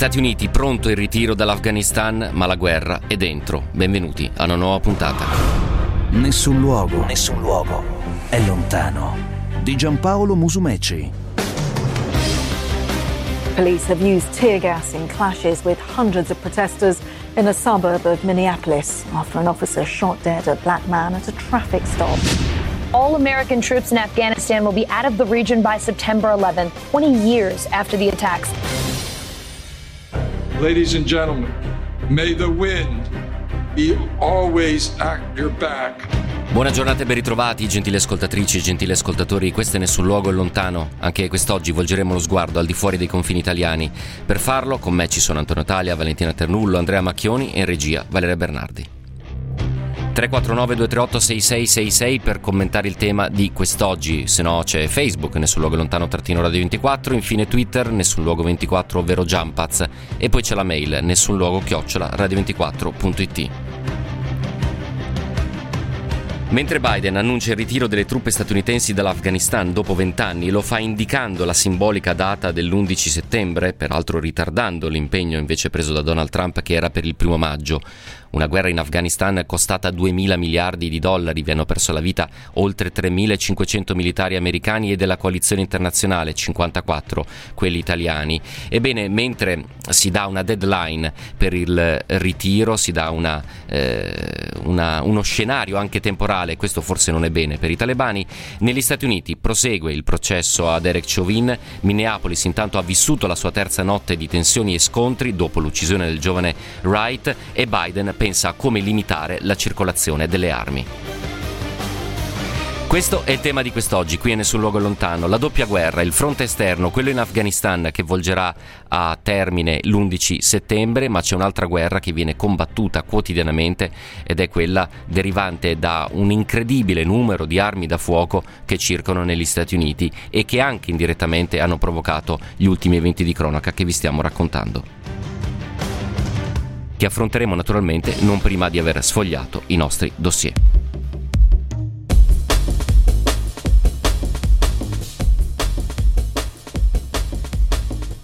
Stati Uniti pronto il ritiro dall'Afghanistan, ma la guerra è dentro. Benvenuti a una nuova puntata. Nessun luogo, nessun luogo è lontano. Di Giampaolo Musumeci. Police have used tear gas in clashes with hundreds of protesters in a suburb of Minneapolis after an officer shot dead a black man at a traffic stop. All American troops in Afghanistan will be out of the region by September 11, 20 years after the attacks. Ladies and gentlemen, may the wind be always at your back. Buona giornata e ben ritrovati, gentili ascoltatrici e gentili ascoltatori. Questo è Nessun Luogo è Lontano. Anche quest'oggi volgeremo lo sguardo al di fuori dei confini italiani. Per farlo, con me ci sono Antonio Talia, Valentina Ternullo, Andrea Macchioni e in regia Valeria Bernardi. 349 238 6666 per commentare il tema di quest'oggi, se no c'è Facebook, nessun luogo lontano trattino radio 24, infine Twitter, nessun luogo 24 ovvero Jumpaz e poi c'è la mail nessun luogo chiocciola radio24.it. Mentre Biden annuncia il ritiro delle truppe statunitensi dall'Afghanistan dopo vent'anni, lo fa indicando la simbolica data dell'11 settembre, peraltro ritardando l'impegno invece preso da Donald Trump che era per il primo maggio. Una guerra in Afghanistan costata 2 mila miliardi di dollari, vi hanno perso la vita oltre 3.500 militari americani e della coalizione internazionale, 54 quelli italiani. Ebbene, mentre si dà una deadline per il ritiro, si dà una, eh, una, uno scenario anche temporale, questo forse non è bene per i talebani, negli Stati Uniti prosegue il processo a Derek Chauvin, Minneapolis intanto ha vissuto la sua terza notte di tensioni e scontri dopo l'uccisione del giovane Wright e Biden pensa a come limitare la circolazione delle armi. Questo è il tema di quest'oggi, qui è Nessun Luogo Lontano, la doppia guerra, il fronte esterno, quello in Afghanistan che volgerà a termine l'11 settembre, ma c'è un'altra guerra che viene combattuta quotidianamente ed è quella derivante da un incredibile numero di armi da fuoco che circolano negli Stati Uniti e che anche indirettamente hanno provocato gli ultimi eventi di cronaca che vi stiamo raccontando che affronteremo naturalmente non prima di aver sfogliato i nostri dossier.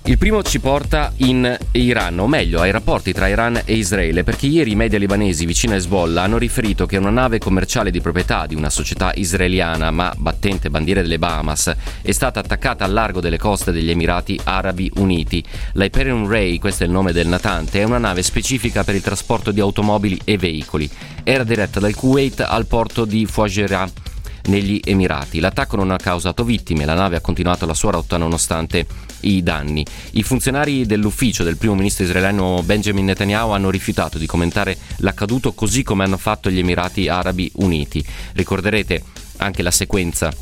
Il primo ci porta in Iran, o meglio ai rapporti tra Iran e Israele, perché ieri i media libanesi vicino a Hezbollah hanno riferito che una nave commerciale di proprietà di una società israeliana, ma battente bandiere delle Bahamas, è stata attaccata al largo delle coste degli Emirati Arabi Uniti. L'Hyperion Ray, questo è il nome del natante, è una nave specifica per il trasporto di automobili e veicoli. Era diretta dal Kuwait al porto di Fouajera negli Emirati. L'attacco non ha causato vittime, la nave ha continuato la sua rotta nonostante i danni. I funzionari dell'ufficio del primo ministro israeliano Benjamin Netanyahu hanno rifiutato di commentare l'accaduto così come hanno fatto gli Emirati Arabi Uniti. Ricorderete anche la sequenza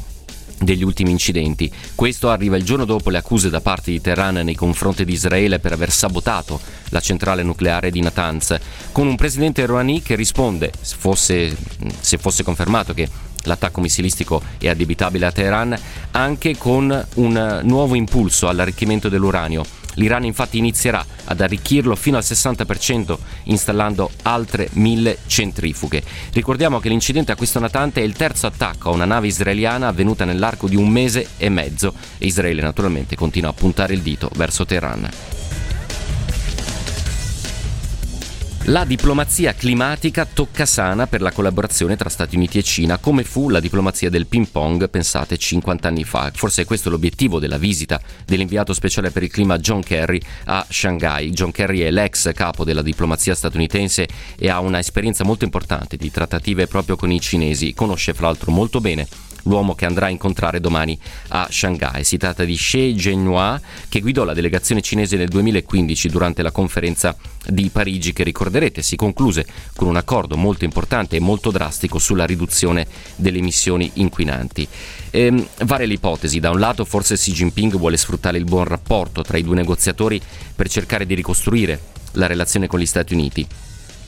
degli ultimi incidenti. Questo arriva il giorno dopo le accuse da parte di Teheran nei confronti di Israele per aver sabotato la centrale nucleare di Natanz, con un presidente Rouhani che risponde, se fosse, se fosse confermato che l'attacco missilistico è addebitabile a Teheran, anche con un nuovo impulso all'arricchimento dell'uranio. L'Iran infatti inizierà ad arricchirlo fino al 60% installando altre mille centrifughe. Ricordiamo che l'incidente a questo natante è il terzo attacco a una nave israeliana avvenuta nell'arco di un mese e mezzo e Israele naturalmente continua a puntare il dito verso Teheran. La diplomazia climatica tocca sana per la collaborazione tra Stati Uniti e Cina, come fu la diplomazia del ping pong, pensate, 50 anni fa. Forse è questo l'obiettivo della visita dell'inviato speciale per il clima John Kerry a Shanghai. John Kerry è l'ex capo della diplomazia statunitense e ha una esperienza molto importante di trattative proprio con i cinesi. Conosce fra l'altro molto bene l'uomo che andrà a incontrare domani a Shanghai. Si tratta di Xie Zhenhua, che guidò la delegazione cinese nel 2015 durante la conferenza di Parigi, che ricorderete si concluse con un accordo molto importante e molto drastico sulla riduzione delle emissioni inquinanti. Ehm, varie le ipotesi, da un lato forse Xi Jinping vuole sfruttare il buon rapporto tra i due negoziatori per cercare di ricostruire la relazione con gli Stati Uniti,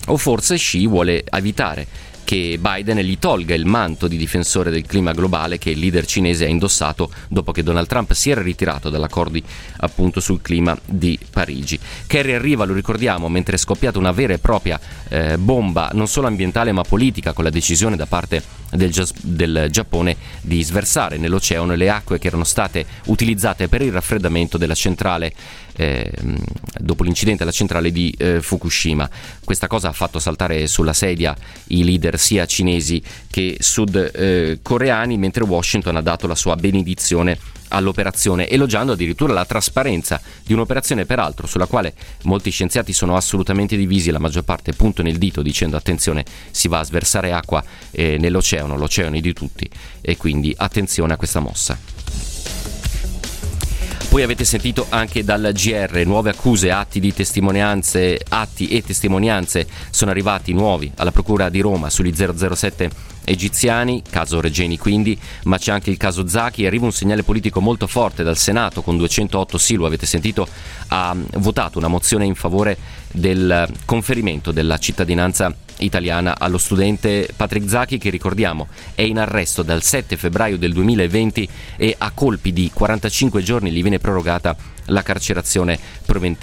o forse Xi vuole evitare che Biden gli tolga il manto di difensore del clima globale che il leader cinese ha indossato dopo che Donald Trump si era ritirato dall'accordo appunto sul clima di Parigi. Kerry arriva, lo ricordiamo, mentre è scoppiata una vera e propria eh, bomba non solo ambientale ma politica con la decisione da parte del, del, Giappone di sversare nell'oceano le acque che erano state utilizzate per il raffreddamento della centrale eh, dopo l'incidente alla centrale di eh, Fukushima. Questa cosa ha fatto saltare sulla sedia i leader sia cinesi che sudcoreani, eh, mentre Washington ha dato la sua benedizione all'operazione, elogiando addirittura la trasparenza di un'operazione peraltro sulla quale molti scienziati sono assolutamente divisi, la maggior parte puntano il dito dicendo attenzione si va a sversare acqua eh, nell'oceano, l'oceano è di tutti e quindi attenzione a questa mossa. Poi avete sentito anche dal GR nuove accuse, atti atti e testimonianze sono arrivati nuovi alla Procura di Roma sugli 007 egiziani, caso Regeni quindi, ma c'è anche il caso Zaki, arriva un segnale politico molto forte dal Senato con 208 sì, lo avete sentito, ha votato una mozione in favore del conferimento della cittadinanza italiana allo studente Patrick Zacchi che ricordiamo è in arresto dal 7 febbraio del 2020 e a colpi di 45 giorni gli viene prorogata la carcerazione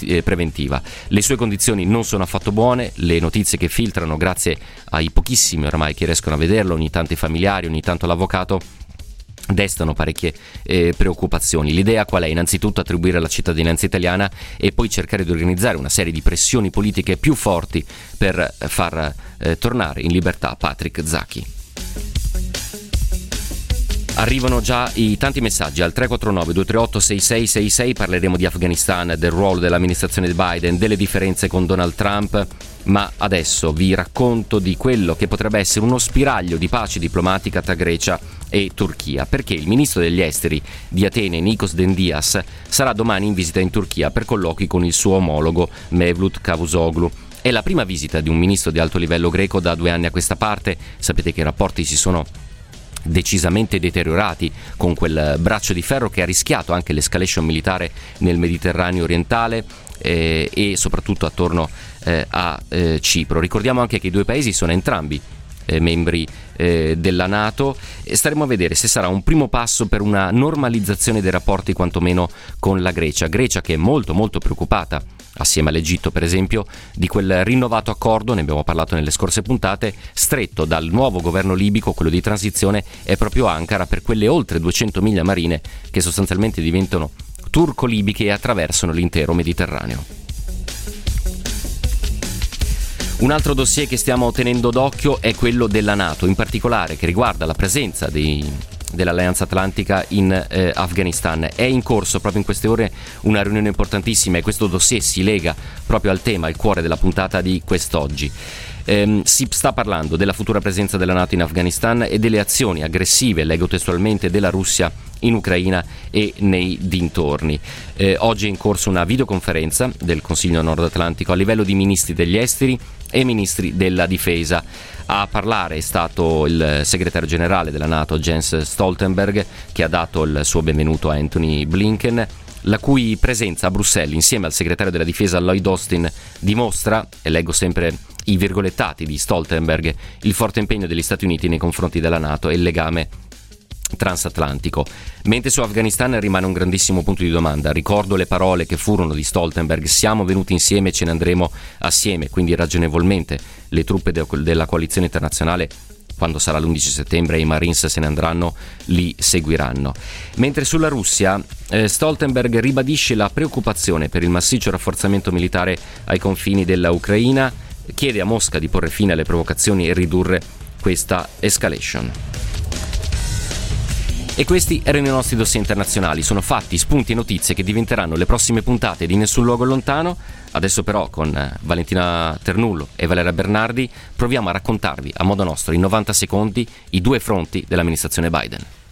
eh, preventiva. Le sue condizioni non sono affatto buone, le notizie che filtrano grazie ai pochissimi ormai che riescono a vederlo, ogni tanto i familiari, ogni tanto l'avvocato, destano parecchie eh, preoccupazioni. L'idea qual è? Innanzitutto attribuire la cittadinanza italiana e poi cercare di organizzare una serie di pressioni politiche più forti per far eh, tornare in libertà Patrick Zacchi. Arrivano già i tanti messaggi al 349 238 6666, parleremo di Afghanistan, del ruolo dell'amministrazione di Biden, delle differenze con Donald Trump, ma adesso vi racconto di quello che potrebbe essere uno spiraglio di pace diplomatica tra Grecia e Turchia, perché il ministro degli esteri di Atene, Nikos Dendias, sarà domani in visita in Turchia per colloqui con il suo omologo Mevlut Cavusoglu. È la prima visita di un ministro di alto livello greco da due anni a questa parte, sapete che i rapporti si sono decisamente deteriorati con quel braccio di ferro che ha rischiato anche l'escalation militare nel Mediterraneo orientale eh, e soprattutto attorno eh, a eh, Cipro. Ricordiamo anche che i due paesi sono entrambi eh, membri eh, della Nato e staremo a vedere se sarà un primo passo per una normalizzazione dei rapporti quantomeno con la Grecia. Grecia che è molto molto preoccupata assieme all'Egitto per esempio, di quel rinnovato accordo, ne abbiamo parlato nelle scorse puntate, stretto dal nuovo governo libico, quello di transizione, è proprio Ankara per quelle oltre 200 miglia marine che sostanzialmente diventano turco-libiche e attraversano l'intero Mediterraneo. Un altro dossier che stiamo tenendo d'occhio è quello della Nato, in particolare che riguarda la presenza dei dell'Alleanza Atlantica in eh, Afghanistan. È in corso proprio in queste ore una riunione importantissima e questo dossier si lega proprio al tema, al cuore della puntata di quest'oggi. Eh, si sta parlando della futura presenza della Nato in Afghanistan e delle azioni aggressive, leggo testualmente, della Russia in Ucraina e nei dintorni. Eh, oggi è in corso una videoconferenza del Consiglio Nord Atlantico a livello di ministri degli esteri e ministri della difesa. A parlare è stato il segretario generale della Nato Jens Stoltenberg che ha dato il suo benvenuto a Anthony Blinken la cui presenza a Bruxelles insieme al segretario della difesa Lloyd Austin dimostra, e leggo sempre i virgolettati di Stoltenberg, il forte impegno degli Stati Uniti nei confronti della Nato e il legame transatlantico. Mentre su Afghanistan rimane un grandissimo punto di domanda. Ricordo le parole che furono di Stoltenberg: siamo venuti insieme e ce ne andremo assieme, quindi ragionevolmente le truppe de- della coalizione internazionale quando sarà l'11 settembre i Marines se ne andranno, li seguiranno. Mentre sulla Russia, eh, Stoltenberg ribadisce la preoccupazione per il massiccio rafforzamento militare ai confini della Ucraina, chiede a Mosca di porre fine alle provocazioni e ridurre questa escalation. E questi erano i nostri dossier internazionali, sono fatti, spunti e notizie che diventeranno le prossime puntate di Nessun Luogo Lontano. Adesso però con eh, Valentina Ternullo e Valeria Bernardi proviamo a raccontarvi a modo nostro in 90 secondi i due fronti dell'amministrazione Biden.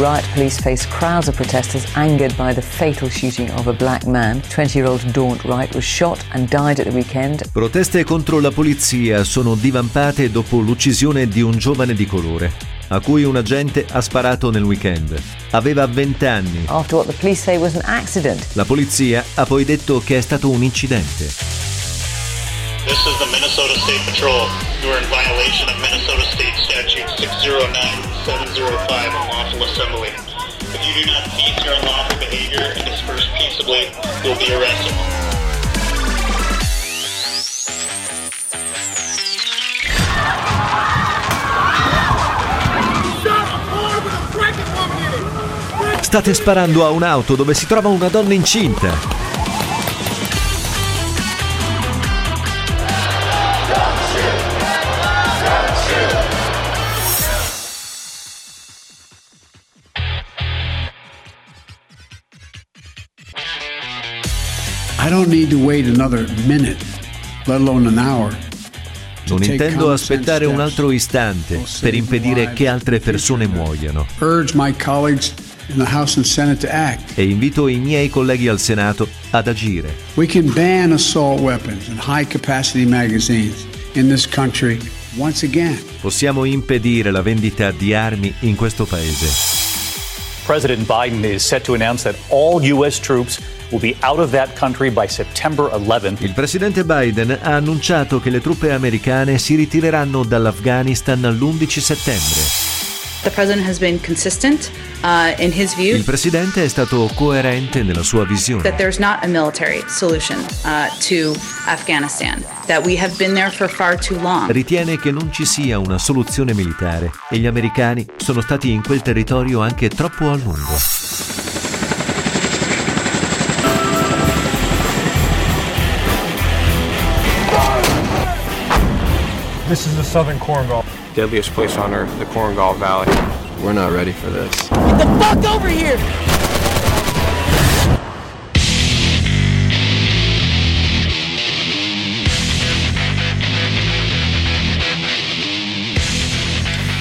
Riot police face crowds of protesters angered by the fatal shooting of a black man. 20-year-old Daunt Wright was shot and died at the weekend. Proteste contro la polizia sono divampate dopo l'uccisione di un giovane di colore. a cui un agente ha sparato nel weekend. Aveva 20 anni. After what the police say was an accident. La polizia ha poi detto che è stato un incidente. This is the Minnesota State Patrol. You are in violation of Minnesota State 609705 unlawful assembly. If you do not cease your unlawful behavior and disperse peaceably, you'll be arrested. State sparando a un'auto dove si trova una donna incinta. Don't need to wait another minute, let alone an hour. Non intendo aspettare un altro istante per impedire che altre persone muoiano. E invito i miei colleghi al Senato ad agire. Possiamo impedire la vendita di armi in questo paese. President Biden is set to announce that all U.S. troops will be out of that country by September 11. Il presidente Biden ha annunciato che le truppe americane si ritireranno dall'Afghanistan l'11 settembre. Il presidente è stato coerente nella sua visione. That there's not a military solution uh, to Afghanistan. That we have been there for far too long. Ritiene che non ci sia una soluzione militare e gli americani sono stati in quel territorio anche troppo a lungo. This is the southern Korengal. Deadliest place on earth, the Korengal Valley. We're not ready for this. Get the fuck over here!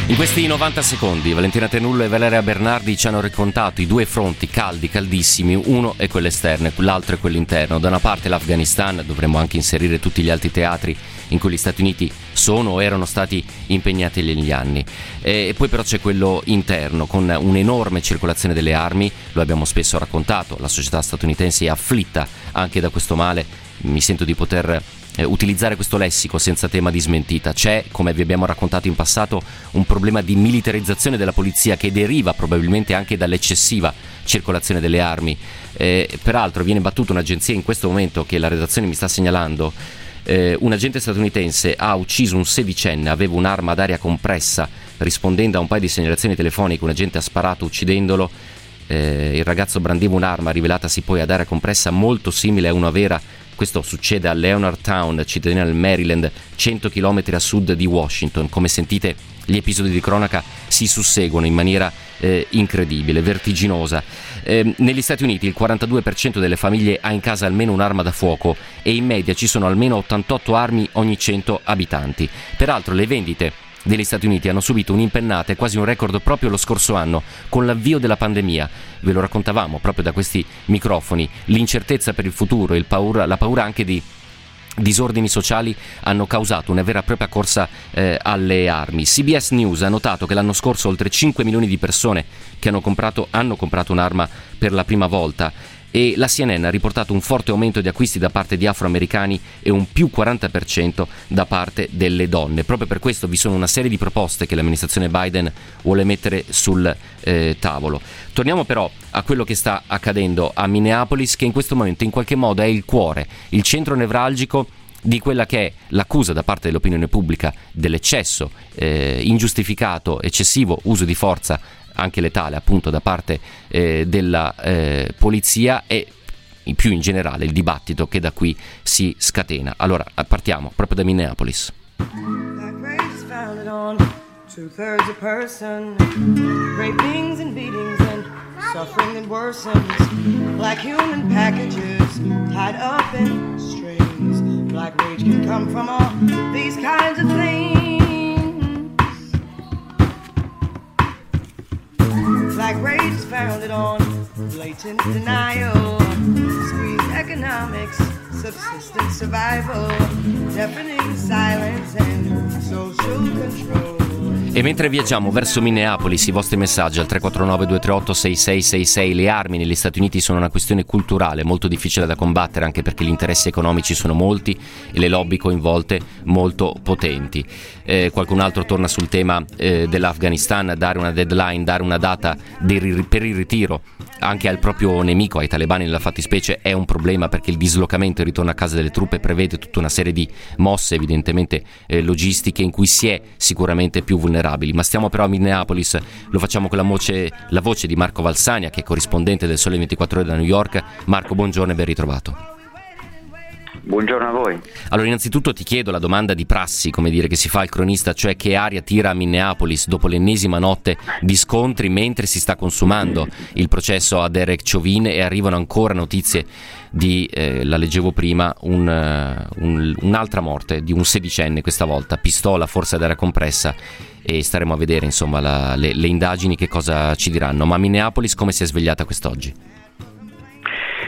In questi 90 secondi Valentina Tenullo e Valeria Bernardi ci hanno raccontato i due fronti caldi, caldissimi, uno è quello esterno, l'altro è quello interno. Da una parte l'Afghanistan, dovremmo anche inserire tutti gli altri teatri in cui gli Stati Uniti sono o erano stati impegnati negli anni. E poi però c'è quello interno, con un'enorme circolazione delle armi, lo abbiamo spesso raccontato, la società statunitense è afflitta anche da questo male, mi sento di poter eh, utilizzare questo lessico senza tema di smentita. C'è, come vi abbiamo raccontato in passato, un problema di militarizzazione della polizia che deriva probabilmente anche dall'eccessiva circolazione delle armi. Eh, peraltro viene battuta un'agenzia in questo momento che la redazione mi sta segnalando. Eh, un agente statunitense ha ucciso un sedicenne, aveva un'arma ad aria compressa, rispondendo a un paio di segnalazioni telefoniche, un agente ha sparato uccidendolo. Eh, il ragazzo brandiva un'arma rivelatasi poi ad aria compressa molto simile a una vera questo succede a Leonard Town, cittadina del Maryland, 100 km a sud di Washington. Come sentite, gli episodi di cronaca si susseguono in maniera eh, incredibile, vertiginosa. Eh, negli Stati Uniti il 42% delle famiglie ha in casa almeno un'arma da fuoco e in media ci sono almeno 88 armi ogni 100 abitanti. Peraltro le vendite degli Stati Uniti hanno subito un'impennata e quasi un record proprio lo scorso anno, con l'avvio della pandemia. Ve lo raccontavamo proprio da questi microfoni. L'incertezza per il futuro, paura, la paura anche di disordini sociali hanno causato una vera e propria corsa eh, alle armi. CBS News ha notato che l'anno scorso oltre 5 milioni di persone che hanno comprato, hanno comprato un'arma per la prima volta e la CNN ha riportato un forte aumento di acquisti da parte di afroamericani e un più 40% da parte delle donne. Proprio per questo vi sono una serie di proposte che l'amministrazione Biden vuole mettere sul eh, tavolo. Torniamo però a quello che sta accadendo a Minneapolis che in questo momento in qualche modo è il cuore, il centro nevralgico di quella che è l'accusa da parte dell'opinione pubblica dell'eccesso eh, ingiustificato, eccessivo uso di forza anche letale appunto da parte eh, della eh, polizia e più in generale il dibattito che da qui si scatena. Allora partiamo proprio da Minneapolis. Suffering that worsens, like human packages tied up in strings. Black rage can come from all these kinds of things. Black rage is founded on blatant denial, squeeze economics, subsistence survival, deafening silence, and social control. E mentre viaggiamo verso Minneapolis, i vostri messaggi al 349-238-6666, le armi negli Stati Uniti sono una questione culturale molto difficile da combattere anche perché gli interessi economici sono molti e le lobby coinvolte molto potenti. Eh, qualcun altro torna sul tema eh, dell'Afghanistan, dare una deadline, dare una data del, per il ritiro anche al proprio nemico, ai talebani nella fattispecie, è un problema perché il dislocamento e il ritorno a casa delle truppe prevede tutta una serie di mosse evidentemente eh, logistiche in cui si è sicuramente più vulnerabili vulnerabili. Ma stiamo però a Minneapolis, lo facciamo con la voce, la voce di Marco Valsania, che è corrispondente del Sole 24 Ore da New York. Marco, buongiorno e ben ritrovato. Buongiorno a voi. Allora, innanzitutto ti chiedo la domanda di prassi, come dire, che si fa al cronista, cioè che aria tira a Minneapolis dopo l'ennesima notte di scontri mentre si sta consumando il processo a Derek Chauvin e arrivano ancora notizie di, eh, la leggevo prima, un, uh, un, un'altra morte di un sedicenne questa volta, pistola forse ad aria compressa e staremo a vedere insomma la, le, le indagini che cosa ci diranno. Ma Minneapolis come si è svegliata quest'oggi?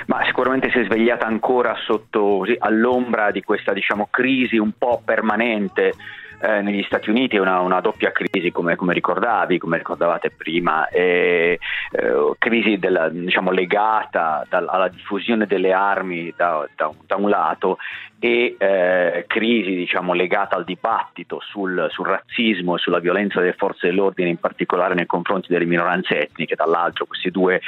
Ma sicuramente si è svegliata ancora sotto, così, all'ombra di questa diciamo, crisi un po' permanente eh, negli Stati Uniti è una, una doppia crisi, come, come, ricordavi, come ricordavate prima, e, eh, crisi della, diciamo, legata dal, alla diffusione delle armi da, da, da un lato e eh, crisi diciamo, legata al dibattito sul, sul, razzismo e sulla violenza delle forze dell'ordine, in particolare nei confronti delle minoranze etniche, dall'altro queste due,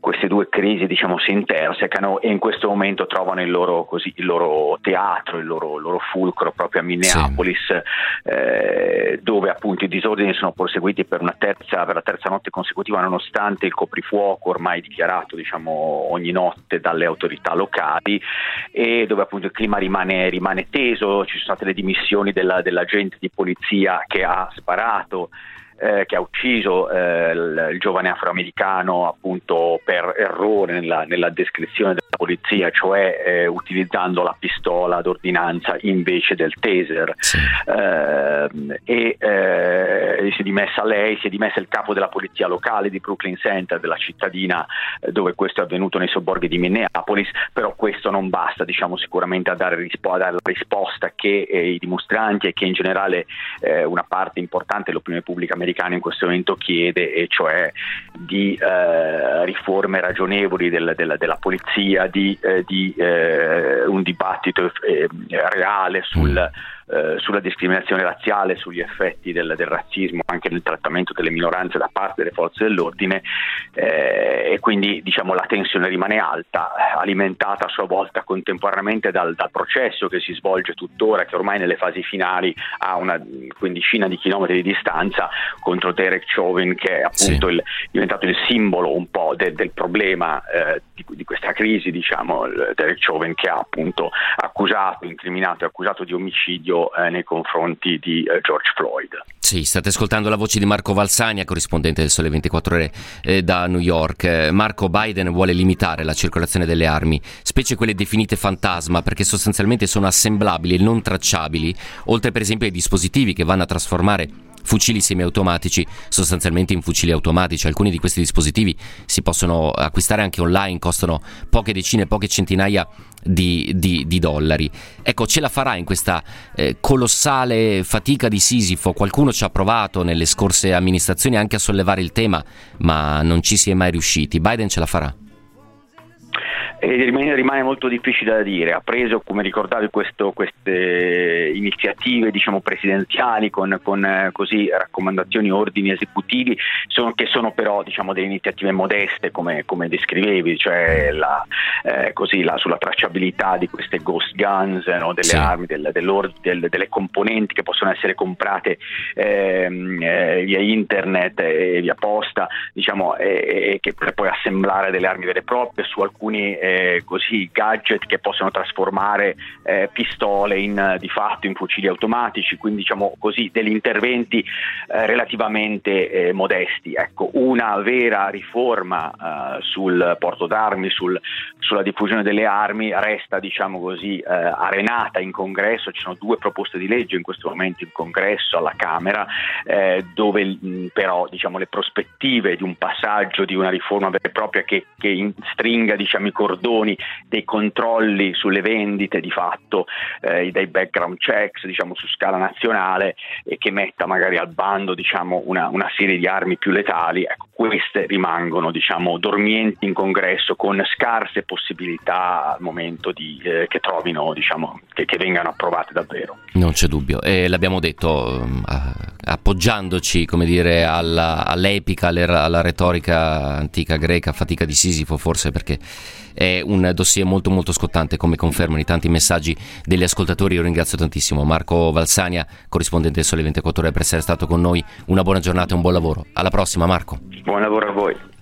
queste due crisi diciamo, si intersecano e in questo momento trovano il loro, così, il loro teatro, il loro, il loro, fulcro proprio a Minneapolis, sì. eh, dove appunto i disordini sono proseguiti per, terza, per, la terza notte consecutiva nonostante il coprifuoco ormai dichiarato diciamo, ogni notte dalle autorità locali e dove appunto il clima rimane, rimane teso, ci sono state le dimissioni della, dell'agente di polizia che ha sparato eh, che ha ucciso eh, il, il, giovane afroamericano appunto per errore nella, nella descrizione della polizia, cioè eh, utilizzando la pistola d'ordinanza invece del taser. Sì. Ehm, e eh, si è dimessa lei, si è dimessa il capo della polizia locale di Brooklyn Center, della cittadina eh, dove questo è avvenuto nei sobborghi di Minneapolis, però questo non basta diciamo, sicuramente a dare, rispo- a dare, la risposta che eh, i dimostranti e che in generale una parte importante dell'opinione pubblica americana americano in questo momento chiede, e cioè di eh, riforme ragionevoli del, del, della polizia, di, eh, di eh, un dibattito eh, reale sul mm eh, sulla discriminazione razziale, sugli effetti del, del, razzismo anche nel trattamento delle minoranze da parte delle forze dell'ordine eh, e quindi diciamo, la tensione rimane alta, alimentata a sua volta contemporaneamente dal, dal, processo che si svolge tuttora, che ormai nelle fasi finali ha una quindicina di chilometri di distanza contro Derek Chauvin che è appunto sì. il, diventato il simbolo un po' de, del problema eh, di, di, questa crisi, diciamo, Derek Chauvin che ha appunto accusato, incriminato e accusato di omicidio odio eh, nei confronti di eh, George Floyd. Sì, state ascoltando la voce di Marco Valsania, corrispondente del Sole 24 Ore eh, da New York. Eh, Marco Biden vuole limitare la circolazione delle armi, specie quelle definite fantasma, perché sostanzialmente sono assemblabili e non tracciabili, oltre per esempio ai dispositivi che vanno a trasformare fucili semiautomatici sostanzialmente in fucili automatici. Alcuni di questi dispositivi si possono acquistare anche online, costano poche decine, poche centinaia di, di, di dollari. Ecco, ce la farà in questa eh, colossale fatica di Sisifo? Qualcuno ci ha provato nelle scorse amministrazioni anche a sollevare il tema, ma non ci si è mai riusciti. Biden ce la farà? Rimane, rimane, molto difficile da dire. Ha preso, come ricordavi, questo, queste iniziative diciamo, presidenziali con, con eh, così, raccomandazioni, ordini esecutivi, sono, che sono però diciamo, delle iniziative modeste, come, come descrivevi, cioè la, eh, così, la, sulla tracciabilità di queste ghost guns, no, delle sì. armi, del, del, delle componenti che possono essere comprate ehm, eh, via internet e via posta, diciamo, e, e che per poi assemblare delle armi vere e proprie su alcuni eh, così, gadget che possono trasformare eh, pistole in, di fatto in fucili automatici, quindi diciamo così degli interventi eh, relativamente eh, modesti. Ecco, una vera riforma eh, sul porto d'armi, sul, sulla diffusione delle armi resta diciamo così eh, arenata in congresso, ci sono due proposte di legge in questo momento in congresso alla Camera dove mh, però diciamo, le prospettive di un passaggio di una riforma vera e propria che, che stringa diciamo, i cordoni abbandoni dei controlli sulle vendite di fatto, eh, dei background checks diciamo, su scala nazionale e che metta magari al bando diciamo, una, una, serie di armi più letali, ecco, queste rimangono diciamo, dormienti in congresso con scarse possibilità al momento di, eh, che trovino, diciamo, che, che, vengano approvate davvero. Non c'è dubbio, e l'abbiamo detto mm, appoggiandoci come dire, alla, all'epica, alla retorica antica greca, fatica di Sisifo forse perché è un dossier molto molto scottante come confermano i tanti messaggi degli ascoltatori. Io ringrazio tantissimo Marco Valsania, corrispondente del Sole 24 Ore per essere stato con noi. Una buona giornata e un buon lavoro. Alla prossima Marco. Buon lavoro a voi.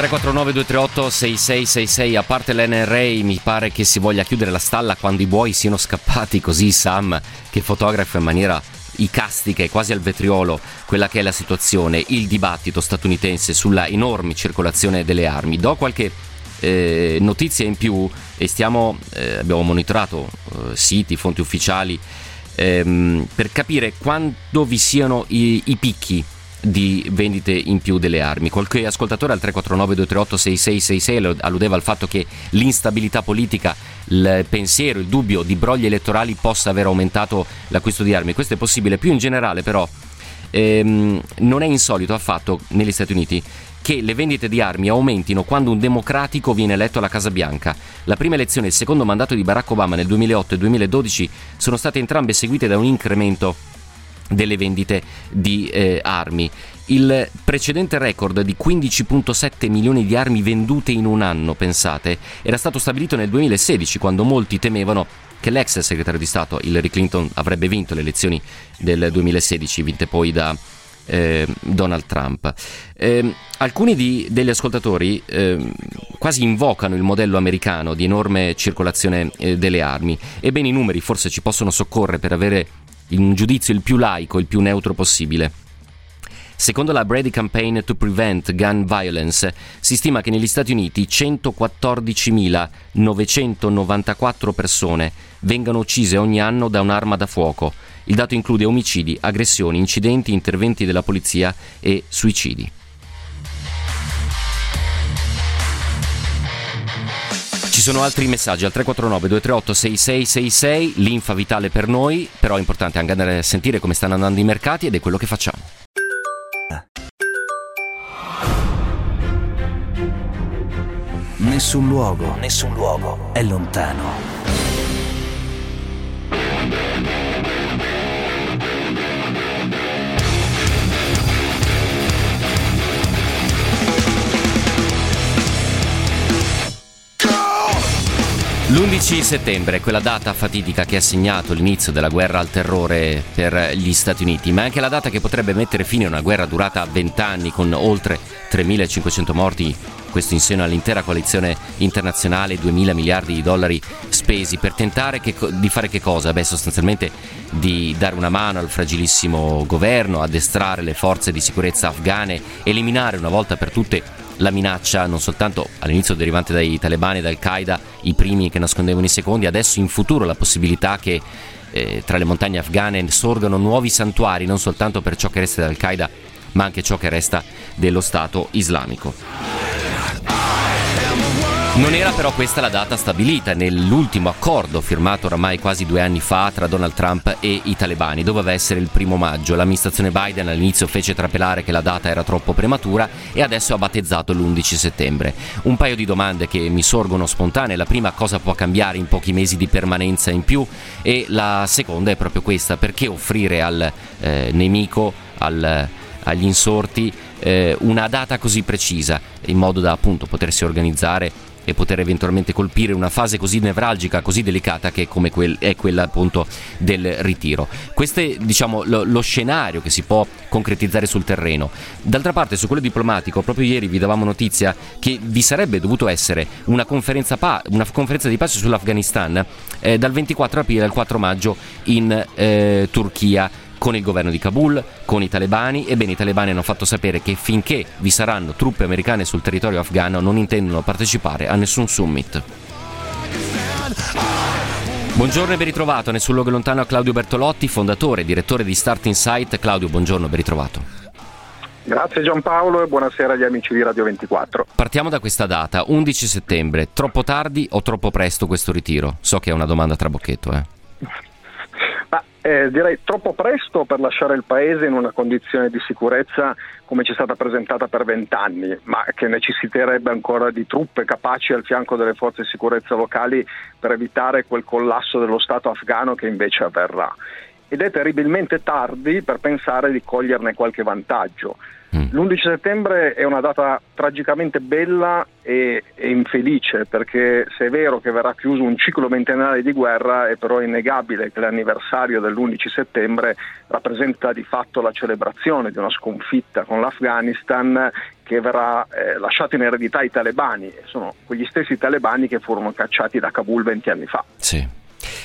349 238 6666 a parte l'NRA mi pare che si voglia chiudere la stalla quando i buoi siano scappati così Sam che fotografa in maniera icastica e quasi al vetriolo quella che è la situazione, il dibattito statunitense sulla enorme circolazione delle armi. Do qualche eh, notizia in più e stiamo, eh, abbiamo monitorato eh, siti, fonti ufficiali ehm, per capire quando vi siano i, i picchi di vendite in più delle armi. Qualche ascoltatore al 349 238 6666 alludeva al fatto che l'instabilità politica, il pensiero, il dubbio di brogli elettorali possa aver aumentato l'acquisto di armi. Questo è possibile. Più in generale però ehm, non è insolito affatto negli Stati Uniti che le vendite di armi aumentino quando un democratico viene eletto alla Casa Bianca. La prima elezione e il secondo mandato di Barack Obama nel 2008 e 2012 sono state entrambe seguite da un incremento delle vendite di eh, armi. Il precedente record di 15.7 milioni di armi vendute in un anno, pensate, era stato stabilito nel 2016 quando molti temevano che l'ex segretario di Stato Hillary Clinton avrebbe vinto le elezioni del 2016, vinte poi da eh, Donald Trump. Eh, alcuni di, degli ascoltatori eh, quasi invocano il modello americano di enorme circolazione eh, delle armi. Ebbene, i numeri forse ci possono soccorrere per avere un giudizio il più laico, il più neutro possibile. Secondo la Brady Campaign to Prevent Gun Violence, si stima che negli Stati Uniti 114.994 persone vengano uccise ogni anno da un'arma da fuoco. Il dato include omicidi, aggressioni, incidenti, interventi della polizia e suicidi. Ci sono altri messaggi al 349 238 6666, l'infa vitale per noi, però è importante anche andare a sentire come stanno andando i mercati ed è quello che facciamo. Nessun luogo, nessun luogo è lontano L'11 settembre, quella data fatidica che ha segnato l'inizio della guerra al terrore per gli Stati Uniti, ma è anche la data che potrebbe mettere fine a una guerra durata 20 anni con oltre 3.500 morti, questo in seno all'intera coalizione internazionale, 2.000 miliardi di dollari spesi per tentare che, di fare che cosa? Beh, sostanzialmente di dare una mano al fragilissimo governo, addestrare le forze di sicurezza afghane, eliminare una volta per tutte la minaccia non soltanto all'inizio derivante dai talebani e dal Qaeda, i primi che nascondevano i secondi, adesso in futuro la possibilità che eh, tra le montagne afghane sorgano nuovi santuari, non soltanto per ciò che resta dal Qaeda, ma anche ciò che resta dello Stato islamico. Non era però questa la data stabilita nell'ultimo accordo firmato oramai quasi due anni fa tra Donald Trump e i talebani. Doveva essere il primo maggio. L'amministrazione Biden all'inizio fece trapelare che la data era troppo prematura e adesso ha battezzato l'11 settembre. Un paio di domande che mi sorgono spontanee. La prima, cosa può cambiare in pochi mesi di permanenza in più? E la seconda è proprio questa, perché offrire al eh, nemico, al, agli insorti, eh, una data così precisa in modo da appunto potersi organizzare e poter eventualmente colpire una fase così nevralgica, così delicata che è, quel, è quella appunto del ritiro. Questo è diciamo, lo, lo, scenario che si può concretizzare sul terreno. D'altra parte su quello diplomatico, proprio ieri vi davamo notizia che vi sarebbe dovuto essere una conferenza, pa- una conferenza di pace sull'Afghanistan eh, dal 24 aprile al 4 maggio in eh, Turchia con il governo di Kabul, con i talebani. Ebbene, i talebani hanno fatto sapere che finché vi saranno truppe americane sul territorio afghano non intendono partecipare a nessun summit. Buongiorno e ben ritrovato. Nessun luogo lontano a Claudio Bertolotti, fondatore e direttore di Start Insight. Claudio, buongiorno, ben ritrovato. Grazie Giampaolo e buonasera agli amici di Radio 24. Partiamo da questa data, 11 settembre. Troppo tardi o troppo presto questo ritiro? So che è una domanda tra bocchetto, eh. Ma, eh, direi troppo presto per lasciare il paese in una condizione di sicurezza come ci è stata presentata per vent'anni, ma che necessiterebbe ancora di truppe capaci al fianco delle forze di sicurezza locali per evitare quel collasso dello Stato afghano che invece avverrà. Ed è terribilmente tardi per pensare di coglierne qualche vantaggio. Mm. L'11 settembre è una data tragicamente bella e, e, infelice perché se è vero che verrà chiuso un ciclo ventennale di guerra è però innegabile che l'anniversario dell'11 settembre rappresenta di fatto la celebrazione di una sconfitta con l'Afghanistan che verrà eh, lasciata in eredità ai talebani. Sono quegli stessi talebani che furono cacciati da Kabul 20 anni fa. Sì.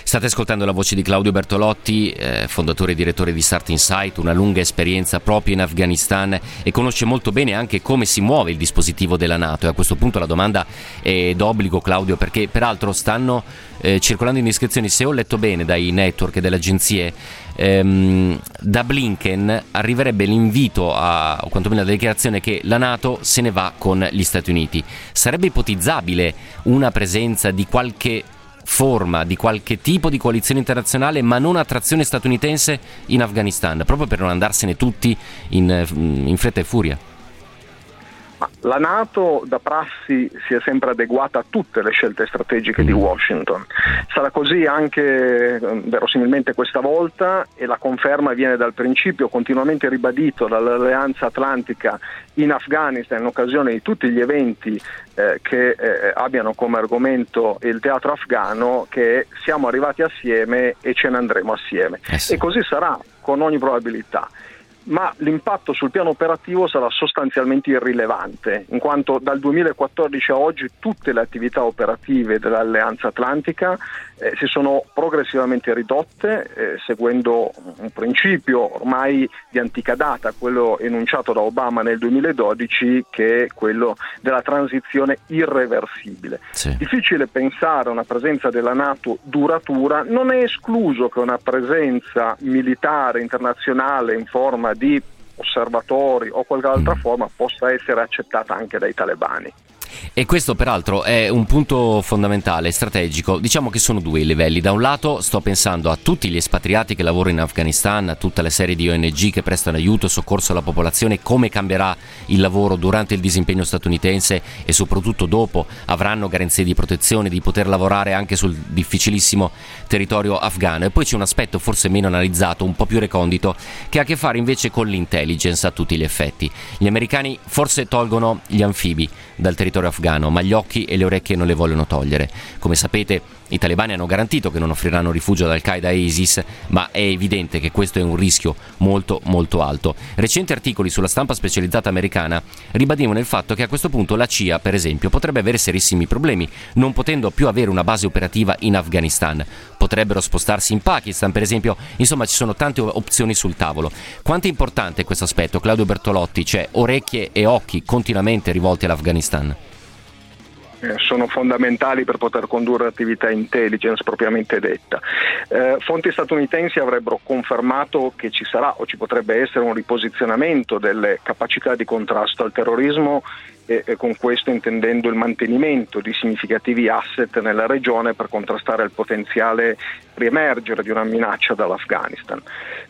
State ascoltando la voce di Claudio Bertolotti, eh, fondatore e direttore di Start Insight, una lunga esperienza proprio in Afghanistan e conosce molto bene anche come si muove il dispositivo della Nato. E a questo punto la domanda è d'obbligo, Claudio, perché peraltro stanno eh, circolando indiscrezioni, se ho letto bene dai network e dalle agenzie, ehm, da Blinken arriverebbe l'invito a, o quantomeno la dichiarazione che la Nato se ne va con gli Stati Uniti. Sarebbe ipotizzabile una presenza di qualche forma di qualche tipo di coalizione internazionale ma non a trazione statunitense in Afghanistan, proprio per non andarsene tutti in, in fretta e furia. La Nato da prassi si è sempre adeguata a tutte le scelte strategiche di mm. Washington. Sarà così anche ehm, verosimilmente questa volta e la conferma viene dal principio continuamente ribadito dall'Alleanza Atlantica in Afghanistan in occasione di tutti gli eventi eh, che eh, abbiano come argomento il teatro afghano che siamo arrivati assieme e ce ne andremo assieme. Eh sì. E così sarà con ogni probabilità ma l'impatto sul piano operativo sarà sostanzialmente irrilevante, in quanto dal 2014 a oggi tutte le attività operative dell'Alleanza Atlantica eh, si sono progressivamente ridotte, eh, seguendo un principio ormai di antica data, quello enunciato da Obama nel 2012, che è quello della transizione irreversibile. Sì. Difficile pensare a una presenza della Nato duratura, non è escluso che una presenza militare internazionale in forma di osservatori o qualche altra forma possa essere accettata anche dai talebani. E questo peraltro è un punto fondamentale, strategico. Diciamo che sono due i livelli. Da un lato sto pensando a tutti gli espatriati che lavorano in Afghanistan, a tutta la serie di ONG che prestano aiuto e soccorso alla popolazione, come cambierà il lavoro durante il disimpegno statunitense e soprattutto dopo avranno garanzie di protezione, di poter lavorare anche sul difficilissimo territorio afghano. E poi c'è un aspetto forse meno analizzato, un po' più recondito, che ha a che fare invece con l'intelligence a tutti gli effetti. Gli americani forse tolgono gli anfibi dal territorio afghano, ma gli occhi e le orecchie non le vogliono togliere. Come sapete, i talebani hanno garantito che non offriranno rifugio ad Al-Qaeda e ISIS, ma è evidente che questo è un rischio molto molto alto. Recenti articoli sulla stampa specializzata americana ribadivano il fatto che a questo punto la CIA, per esempio, potrebbe avere serissimi problemi, non potendo più avere una base operativa in Afghanistan. Potrebbero spostarsi in Pakistan, per esempio. Insomma, ci sono tante opzioni sul tavolo. Quanto è importante questo aspetto, Claudio Bertolotti? Cioè orecchie e occhi continuamente rivolti all'Afghanistan? Eh, sono fondamentali per poter condurre attività intelligence propriamente detta. Eh, fonti statunitensi avrebbero confermato che ci sarà o ci potrebbe essere un riposizionamento delle capacità di contrasto al terrorismo e, e con questo intendendo il mantenimento di significativi asset nella regione per contrastare il potenziale riemergere di una minaccia dall'Afghanistan.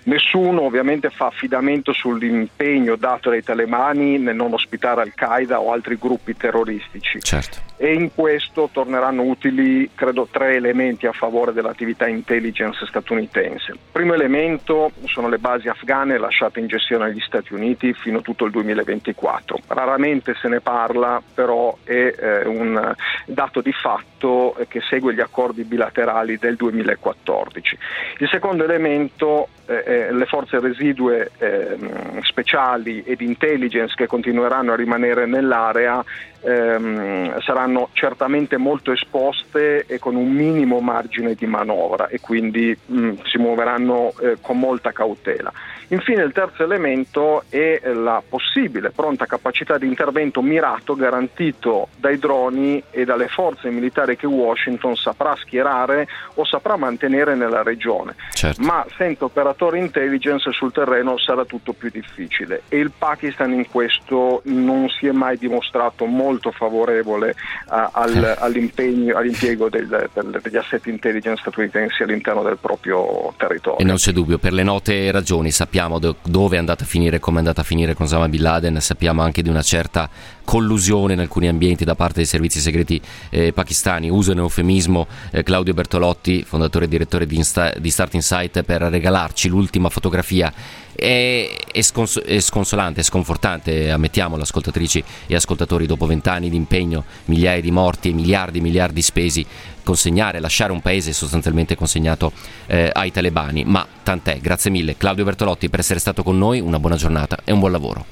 Nessuno ovviamente fa affidamento sull'impegno dato dai talebani nel non ospitare Al-Qaeda o altri gruppi terroristici. Certo. E in questo torneranno utili, credo, tre elementi a favore dell'attività intelligence statunitense. Il primo elemento sono le basi afghane lasciate in gestione agli Stati Uniti fino a tutto il 2024. Raramente se ne parla, però è eh, un dato di fatto che segue gli accordi bilaterali del 2014. Il secondo elemento eh, le forze residue eh, speciali ed intelligence che continueranno a rimanere nell'area ehm, saranno certamente molto esposte e con un minimo margine di manovra e quindi mh, si muoveranno eh, con molta cautela. Infine il terzo elemento è la possibile pronta capacità di intervento mirato garantito dai droni e dalle forze militari che Washington saprà schierare o saprà mantenere nella regione. Certo. Ma senza operatori intelligence sul terreno sarà tutto più difficile e il Pakistan in questo non si è mai dimostrato molto favorevole uh, al, Eh. all'impiego del, del, degli assetti intelligence statunitensi all'interno del proprio territorio. E non c'è dubbio, per le note ragioni sappiamo do- dove è andata a finire, come è andata a finire con Osama Bin Laden, sappiamo anche di una certa collusione in alcuni ambienti da parte dei servizi segreti eh, pakistani. Uso un eufemismo eh, Claudio Bertolotti, fondatore e direttore di, Insta- di Start Insight, per regalarci l'ultima fotografia. È, scons- è sconsolante, è sconfortante, ammettiamolo, ascoltatrici e ascoltatori, dopo vent'anni di impegno, migliaia di morti e miliardi e miliardi spesi, consegnare, lasciare un paese sostanzialmente consegnato eh, ai talebani. Ma tant'è, grazie mille Claudio Bertolotti per essere stato con noi, una buona giornata e un buon lavoro.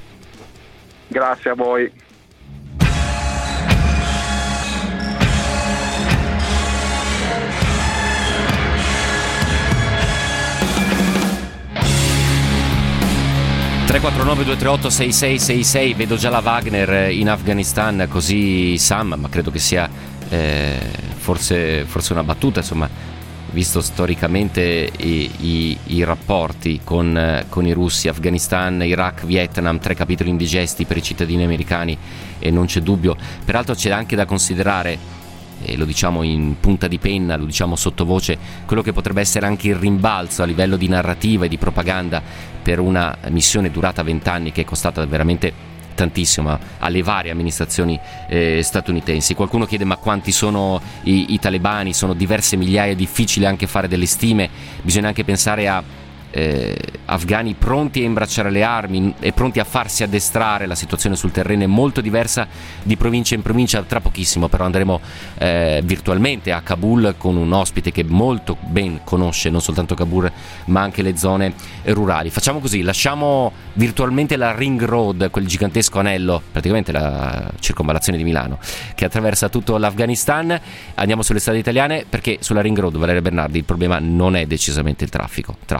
Grazie a voi. 349 238 6666 vedo già la Wagner in Afghanistan così Sam ma credo che sia eh, forse, forse, una battuta insomma visto storicamente i, i, i rapporti con, con, i russi. Afghanistan, Iraq, Vietnam tre capitoli indigesti per i cittadini americani e non c'è dubbio. Peraltro c'è anche da considerare e lo diciamo in punta di penna, lo diciamo sottovoce, quello che potrebbe essere anche il rimbalzo a livello di narrativa e di propaganda per una missione durata vent'anni che è costata veramente tantissimo alle varie amministrazioni eh, statunitensi. Qualcuno chiede ma quanti sono i, i talebani? Sono diverse migliaia, è difficile anche fare delle stime, bisogna anche pensare a eh, afghani pronti a imbracciare le armi e pronti a farsi addestrare, la situazione sul terreno è molto diversa di provincia in provincia, tra pochissimo però andremo eh, virtualmente a Kabul con un ospite che molto ben conosce non soltanto Kabul ma anche le zone rurali. Facciamo così, lasciamo virtualmente la Ring Road, quel gigantesco anello, praticamente la circonvallazione di Milano, che attraversa tutto l'Afghanistan, andiamo sulle strade italiane perché sulla Ring Road, Valeria Bernardi, il problema non è decisamente il traffico. Tra-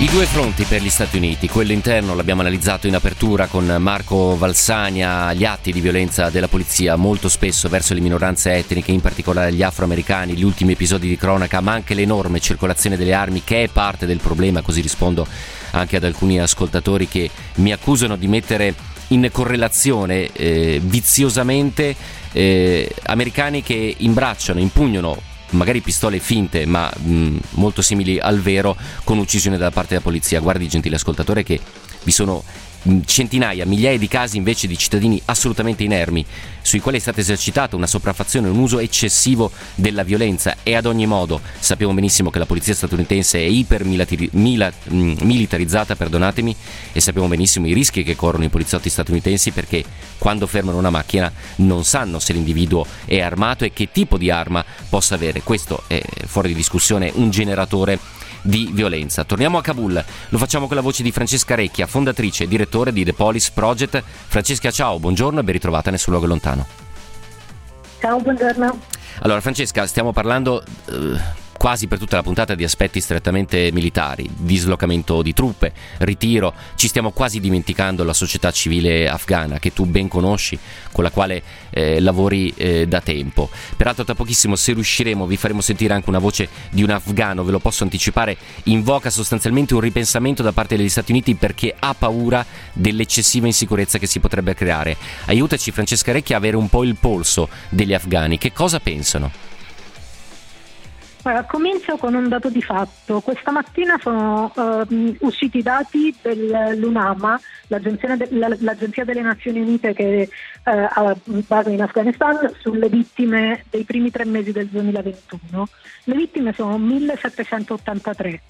I due fronti per gli Stati Uniti, quello interno l'abbiamo analizzato in apertura con Marco Valsania, gli atti di violenza della polizia molto spesso verso le minoranze etniche, in particolare gli afroamericani, gli ultimi episodi di cronaca, ma anche l'enorme circolazione delle armi che è parte del problema, così rispondo anche ad alcuni ascoltatori che mi accusano di mettere in correlazione eh, viziosamente eh, americani che imbracciano, impugnano magari pistole finte ma mh, molto simili al vero con uccisione da parte della polizia. Guardi gentile ascoltatore che vi sono centinaia, migliaia di casi invece di cittadini assolutamente inermi, sui quali è stata esercitata una sopraffazione, un uso eccessivo della violenza e ad ogni modo sappiamo benissimo che la polizia statunitense è ipermilitarizzata, perdonatemi, e sappiamo benissimo i rischi che corrono i poliziotti statunitensi perché quando fermano una macchina non sanno se l'individuo è armato e che tipo di arma possa avere. Questo è fuori di discussione un generatore di violenza. Torniamo a Kabul, lo facciamo con la voce di Francesca Recchia, fondatrice e direttore di The Police Project. Francesca, ciao, buongiorno e ben ritrovata nel suo luogo lontano. Ciao, buongiorno. Allora, Francesca, stiamo parlando eh, quasi per tutta la puntata di aspetti strettamente militari, dislocamento di truppe, ritiro, ci stiamo quasi dimenticando la società civile afghana che tu ben conosci, con la quale eh, lavori eh, da tempo. Peraltro tra pochissimo se riusciremo vi faremo sentire anche una voce di un afghano, ve lo posso anticipare, invoca sostanzialmente un ripensamento da parte degli Stati Uniti perché ha paura dell'eccessiva insicurezza che si potrebbe creare. Aiutaci Francesca Recchi a avere un po' il polso degli afghani, che cosa pensano? Allora, comincio con un dato di fatto. Questa mattina sono uh, usciti i dati dell'UNAMA, l'agenzia, de- l'agenzia, delle Nazioni Unite che uh, ha base in Afghanistan, sulle vittime dei primi tre mesi del 2021. Le vittime sono 1783.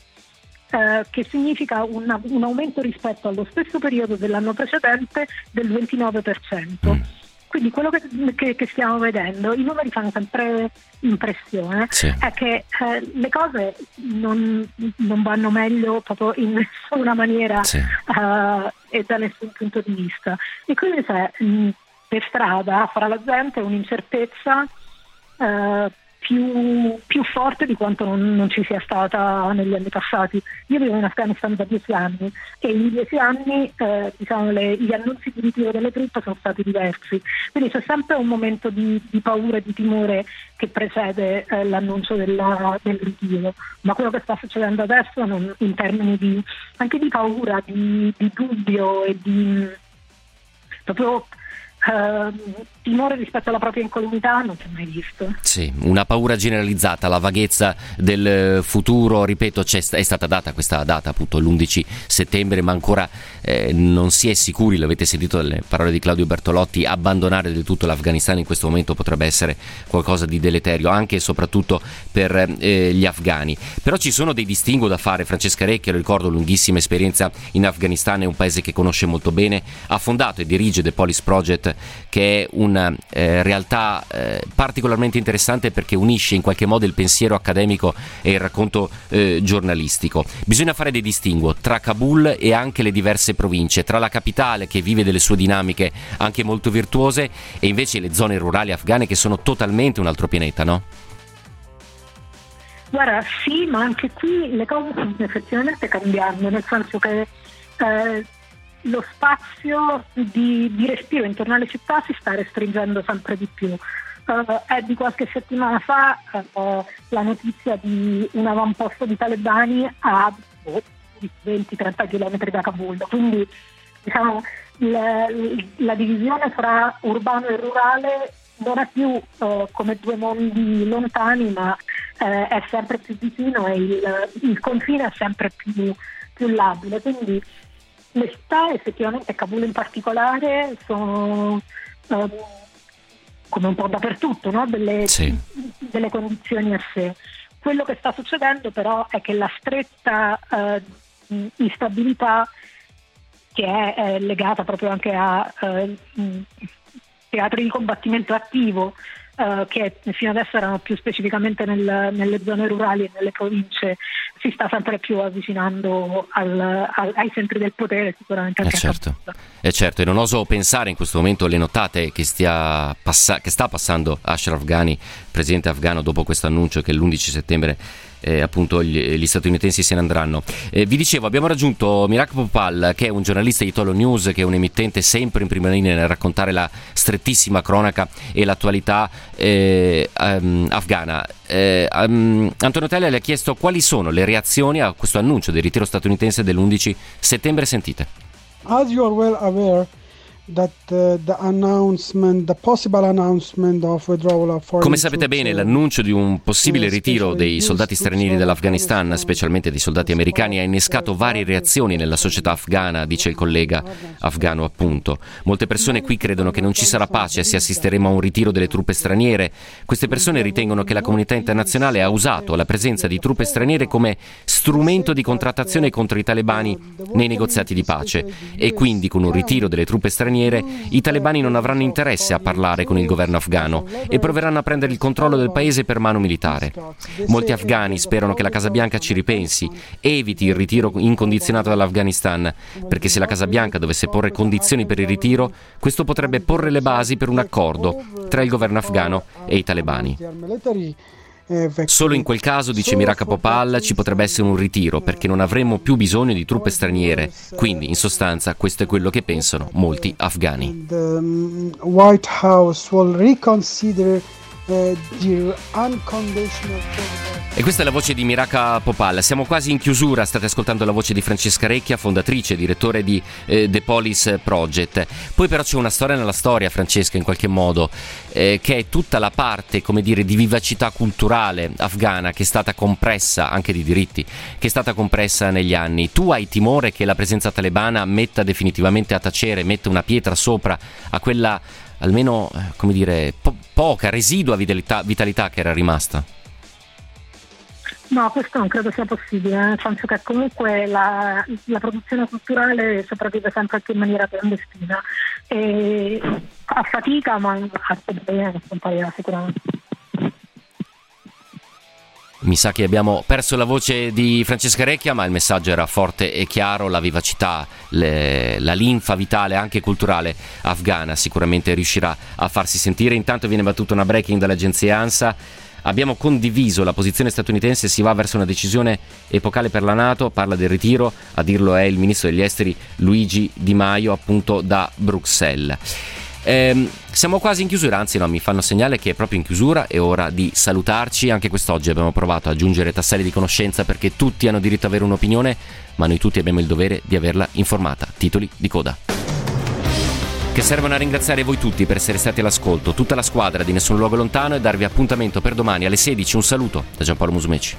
Uh, che significa una, un aumento rispetto allo stesso periodo dell'anno precedente del 29%. Quindi quello che, che, che, stiamo vedendo, i numeri fanno sempre impressione, sì. è che eh, le cose non, non, vanno meglio proprio in nessuna maniera sì. uh, e da nessun punto di vista. E quindi se mh, per strada fra la gente un'incertezza uh, più, più, forte di quanto non, non, ci sia stata negli anni passati. Io vivo in Afghanistan da dieci anni e in dieci anni eh, diciamo, le, gli annunzi di ritiro delle truppe sono stati diversi, quindi c'è sempre un momento di, di paura e di timore che precede eh, l'annuncio della, del ritiro, ma quello che sta succedendo adesso non, in termini di, anche di paura, di, di dubbio e di proprio Uh, timore rispetto alla propria incolumità non si è mai visto. Sì, una paura generalizzata, la vaghezza del futuro, ripeto, è stata data questa data appunto l'11 settembre, ma ancora eh, non si è sicuri, l'avete sentito dalle parole di Claudio Bertolotti, abbandonare del tutto l'Afghanistan in questo momento potrebbe essere qualcosa di deleterio anche e soprattutto per eh, gli afghani. Però ci sono dei distinguo da fare, Francesca Recchia, lo ricordo, lunghissima esperienza in Afghanistan, è un paese che conosce molto bene, ha fondato e dirige The Police Project che è una eh, realtà eh, particolarmente interessante perché unisce in qualche modo il pensiero accademico e il racconto eh, giornalistico. Bisogna fare dei distinguo tra Kabul e anche le diverse province, tra la capitale che vive delle sue dinamiche anche molto virtuose e invece le zone rurali afghane che sono totalmente un altro pianeta, no? Guarda, sì, ma anche qui le cose stanno effettivamente cambiando, nel senso che eh, lo spazio di, di, respiro intorno alle città si sta restringendo sempre di più. Uh, è di qualche settimana fa uh, la notizia di un avamposto di talebani a oh, 20-30 km da Kabul, quindi diciamo, la, la, divisione fra urbano e rurale non è più uh, come due mondi lontani, ma è sempre più vicino e il, il confine è sempre più, più labile. Quindi le città effettivamente Kabul in particolare sono um, come un po' dappertutto no? delle, sì. delle, condizioni a sé. Quello che sta succedendo però è che la stretta uh, instabilità che è, è, legata proprio anche a uh, teatri di combattimento attivo uh, che fino adesso erano più specificamente nel, nelle zone rurali e nelle province si sta sempre più avvicinando al, al, ai centri del potere, sicuramente anche eh certo. Eh certo, e non oso pensare in questo momento alle notate che, passa- che sta passando Ashraf Ghani, presidente afghano, dopo questo annuncio che l'11 settembre eh, appunto gli, gli, statunitensi se ne andranno. Eh, vi dicevo, abbiamo raggiunto Mirak Popal, che è un giornalista di Tolo News, che è un emittente sempre in prima linea nel raccontare la strettissima cronaca e l'attualità eh, um, afghana. Um, Antonio Tella le ha chiesto quali sono le reazioni a questo annuncio del ritiro statunitense dell'11 settembre. Sentite. As you are well aware, come sapete bene, l'annuncio di un possibile ritiro dei soldati stranieri dall'Afghanistan, specialmente dei soldati americani, ha innescato varie reazioni nella società afghana, dice il collega afghano appunto. Molte persone qui credono che non ci sarà pace se assisteremo a un ritiro delle truppe straniere. Queste persone ritengono che la comunità internazionale ha usato la presenza di truppe straniere come strumento di contrattazione contro i talebani nei negoziati di pace e quindi con un ritiro delle truppe straniere straniere, i talebani non avranno interesse a parlare con il governo afghano e proveranno a prendere il controllo del paese per mano militare. Molti afghani sperano che la Casa Bianca ci ripensi, eviti il ritiro incondizionato dall'Afghanistan, perché se la Casa Bianca dovesse porre condizioni per il ritiro, questo potrebbe porre le basi per un accordo tra il governo afghano e i talebani. Eh, Solo in quel caso, dice Miraka Popal, ci potrebbe essere un ritiro perché non avremmo più bisogno di truppe straniere. Quindi, in sostanza, questo è quello che pensano molti afghani. The um, White House will reconsider unconditional e questa è la voce di Miraka Popal. Siamo quasi in chiusura, state ascoltando la voce di Francesca Recchia, fondatrice e direttore di eh, The Police Project. Poi però c'è una storia nella storia, Francesca, in qualche modo, eh, che è tutta la parte, come dire, di vivacità culturale afghana che è stata compressa, anche di diritti, che è stata compressa negli anni. Tu hai timore che la presenza talebana metta definitivamente a tacere, metta una pietra sopra a quella almeno, eh, come dire, po- poca, residua vitalità, vitalità che era rimasta? No, questo non credo sia possibile, nel senso che comunque la, la produzione culturale sopravvive sempre anche in maniera clandestina e a fatica, ma a sicuramente. Mi sa che abbiamo perso la voce di Francesca Recchia, ma il messaggio era forte e chiaro, la vivacità, le, la linfa vitale anche culturale afghana sicuramente riuscirà a farsi sentire. Intanto viene battuta una breaking dall'agenzia ANSA. Abbiamo condiviso la posizione statunitense, si va verso una decisione epocale per la Nato, parla del ritiro, a dirlo è il ministro degli esteri Luigi Di Maio appunto da Bruxelles. Eh, siamo quasi in chiusura, anzi no, mi fanno segnale che è proprio in chiusura, è ora di salutarci. Anche quest'oggi abbiamo provato ad aggiungere tasselli di conoscenza perché tutti hanno diritto ad avere un'opinione, ma noi tutti abbiamo il dovere di averla informata. Titoli di coda. Che servono a ringraziare voi tutti per essere stati all'ascolto, tutta la squadra di Nessun Luogo Lontano e darvi appuntamento per domani alle 16. Un saluto da Giampaolo Musumeci.